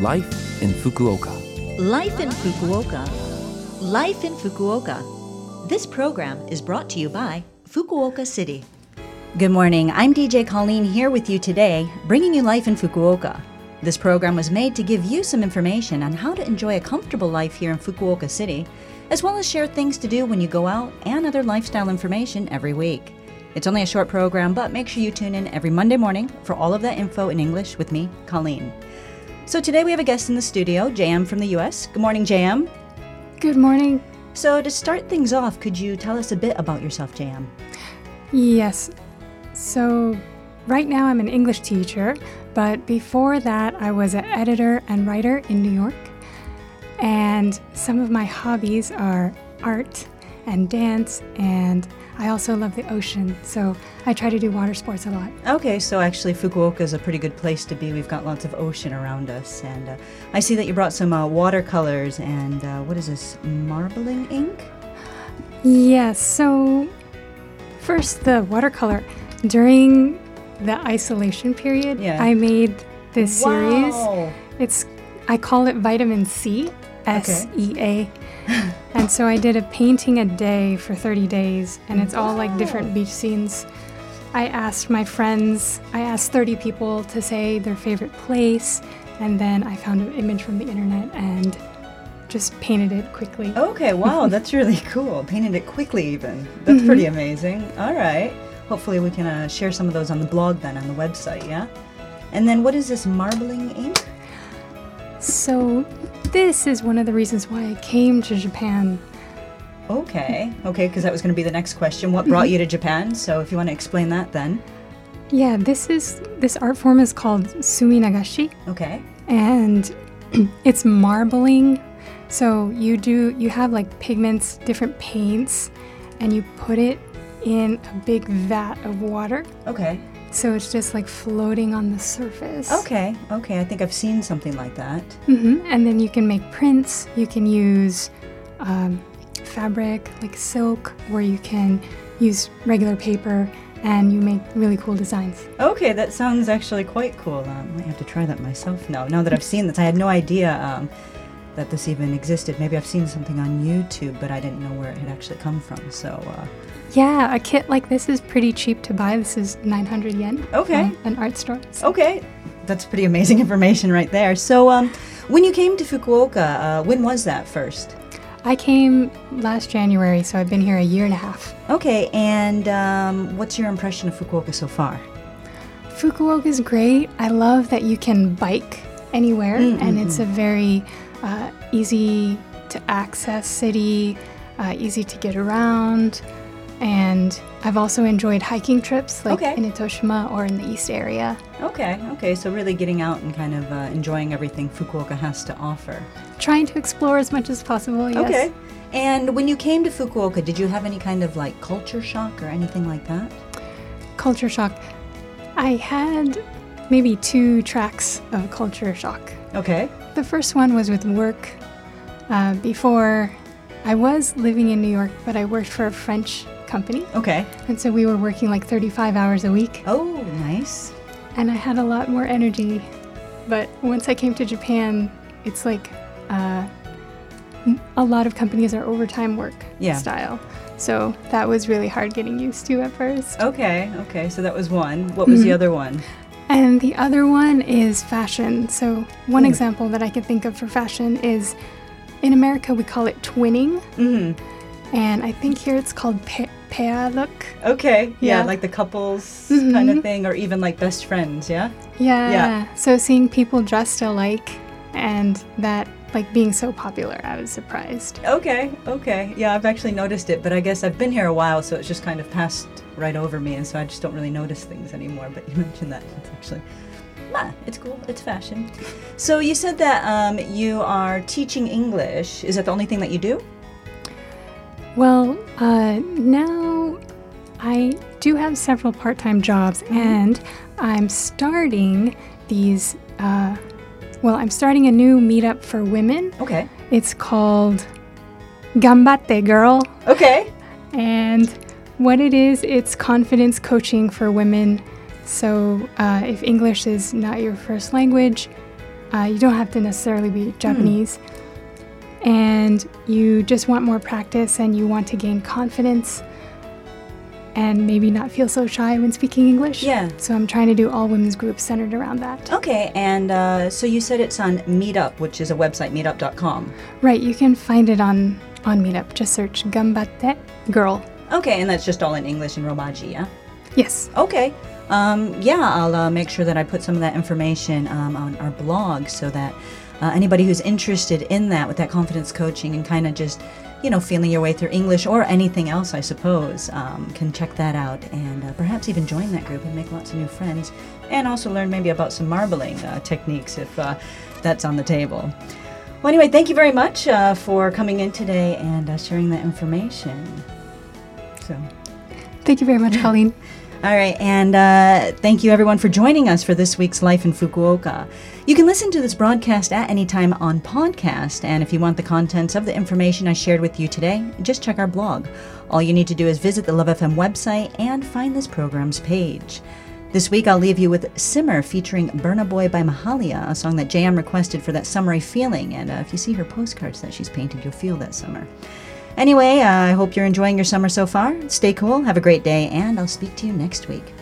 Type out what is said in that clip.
Life in Fukuoka. Life in Fukuoka. Life in Fukuoka. This program is brought to you by Fukuoka City. Good morning. I'm DJ Colleen here with you today, bringing you Life in Fukuoka. This program was made to give you some information on how to enjoy a comfortable life here in Fukuoka City, as well as share things to do when you go out and other lifestyle information every week. It's only a short program, but make sure you tune in every Monday morning for all of that info in English with me, Colleen. So today we have a guest in the studio, JM from the US. Good morning, JM. Good morning. So to start things off, could you tell us a bit about yourself, JM? Yes. So, right now I'm an English teacher, but before that I was an editor and writer in New York. And some of my hobbies are art and dance, and I also love the ocean. So, I try to do water sports a lot. Okay, so actually Fukuoka is a pretty good place to be. We've got lots of ocean around us, and uh, I see that you brought some uh, watercolors and uh, what is this, marbling ink? Yes, so first the watercolor. During the isolation period, Yeah. I made this series. Wow. It's I call it vitamin C, S E A. and so I did a painting a day for 30 days and it's all like different beach scenes. I asked my friends, I asked 30 people to say their favorite place and then I found an image from the internet and just painted it quickly. Okay, wow, that's really cool. Painted it quickly, even. That's pretty amazing. All right. Hopefully, we can uh, share some of those on the blog then, on the website, yeah? And then, what is this marbling ink? So this is one of the reasons why I came to Japan. Okay, okay, because that was going to be the next question. What brought mm-hmm. you to Japan? So, if you want to explain that then. Yeah, this is this art form is called suminagashi. Okay. and it's marbling. So you do you have like pigments, different paints, and you put it in a big vat of water. Okay. So it's just like floating on the surface. Okay, okay, I think I've seen something like that. hmm And then you can make prints. You can use um, fabric like silk, or you can use regular paper, and you make really cool designs. Okay, that sounds actually quite cool. Um, I might have to try that myself now. Now that I've seen this, I had no idea um, that this even existed. Maybe I've seen something on YouTube, but I didn't know where it had actually come from. So, uh, Yeah, a kit like this is pretty cheap to buy. This is 900 yen. Okay. an art store. So- okay, that's pretty amazing information right there. So, um, when you came to Fukuoka, uh, when was that first? I came last January, so I've been here a year and a half. Okay, and um, what's your impression of Fukuoka so far? Fukuoka is great. I love that you can bike anywhere, and it's a very uh, easy to access city, uh, easy to get around. And I've also enjoyed hiking trips like Okay. in Itoshima or in the East area. Okay, okay, so really getting out and kind of uh, enjoying everything Fukuoka has to offer. Trying to explore as much as possible, yes. Okay. And when you came to Fukuoka, did you have any kind of like culture shock or anything like that? Culture shock. I had maybe two tracks of culture shock. Okay. The first one was with work. Uh, before, I was living in New York, but I worked for a French company. Okay. And so we were working like 35 hours a week. Oh, nice. And I had a lot more energy. But once I came to Japan, it's like uh, a lot of companies are overtime work Yeah. style. So that was really hard getting used to at first. Okay, okay, so that was one. What was the other one? And the other one is fashion. So, one Ooh. example that I can think of for fashion is in America we call it twinning, Mm-hmm. and I think here it's called pa- pair look. Okay. Yeah, Yeah. like the couples kind of thing, or even like best friends, yeah? Yeah. Yeah. So, seeing people dressed alike and that like being so popular, I was surprised. Okay, okay. Yeah, I've actually noticed it, but I guess I've been here a while, so it's just kind of passed right over me, and so I just don't really notice things anymore. But you mentioned that. It's actually. Ah, it's cool. It's fashion. So you said that um, you are teaching English. Is that the only thing that you do? Well, uh, now I do have several part time jobs, and I'm starting these. Uh, well, I'm starting a new meetup for women. Okay. It's called Gambatte Girl. Okay. And what it is, it's confidence coaching for women. So uh, if English is not your first language, Uh, you don't have to necessarily be Japanese. And you just want more practice and you want to gain confidence and maybe not feel so shy when speaking English. Yeah. So I'm trying to do all women's groups centered around that. Okay, and uh, so you said it's on Meetup, which is a website, meetup.com. Right, you can find it on, on Meetup. Just search Gambatte Girl. Okay, and that's just all in English and Romaji, yeah? Yes. Okay. Um, yeah, I'll uh, make sure that I put some of that information um, on our blog so that uh, anybody who's interested in that with that confidence coaching and kind of just you know feeling your way through english or anything else i suppose um, can check that out and uh, perhaps even join that group and make lots of new friends and also learn maybe about some marbling uh, techniques if uh, that's on the table well anyway thank you very much uh, for coming in today and uh, sharing that information so Thank you very much, Colleen. all right, and uh, thank you everyone for joining us for this week's Life in Fukuoka. You can listen to this broadcast at any time on podcast, and if you want the contents of the information I shared with you today, just check our blog. All you need to do is visit the Love FM website and find this program's page. This week, I'll leave you with Simmer featuring Burna Boy by Mahalia, a song that JM requested for that summery feeling. And uh, if you see her postcards that she's painted, you'll feel that summer. Anyway, uh, I hope you're enjoying your summer so far. Stay cool, have a great day, and I'll speak to you next week.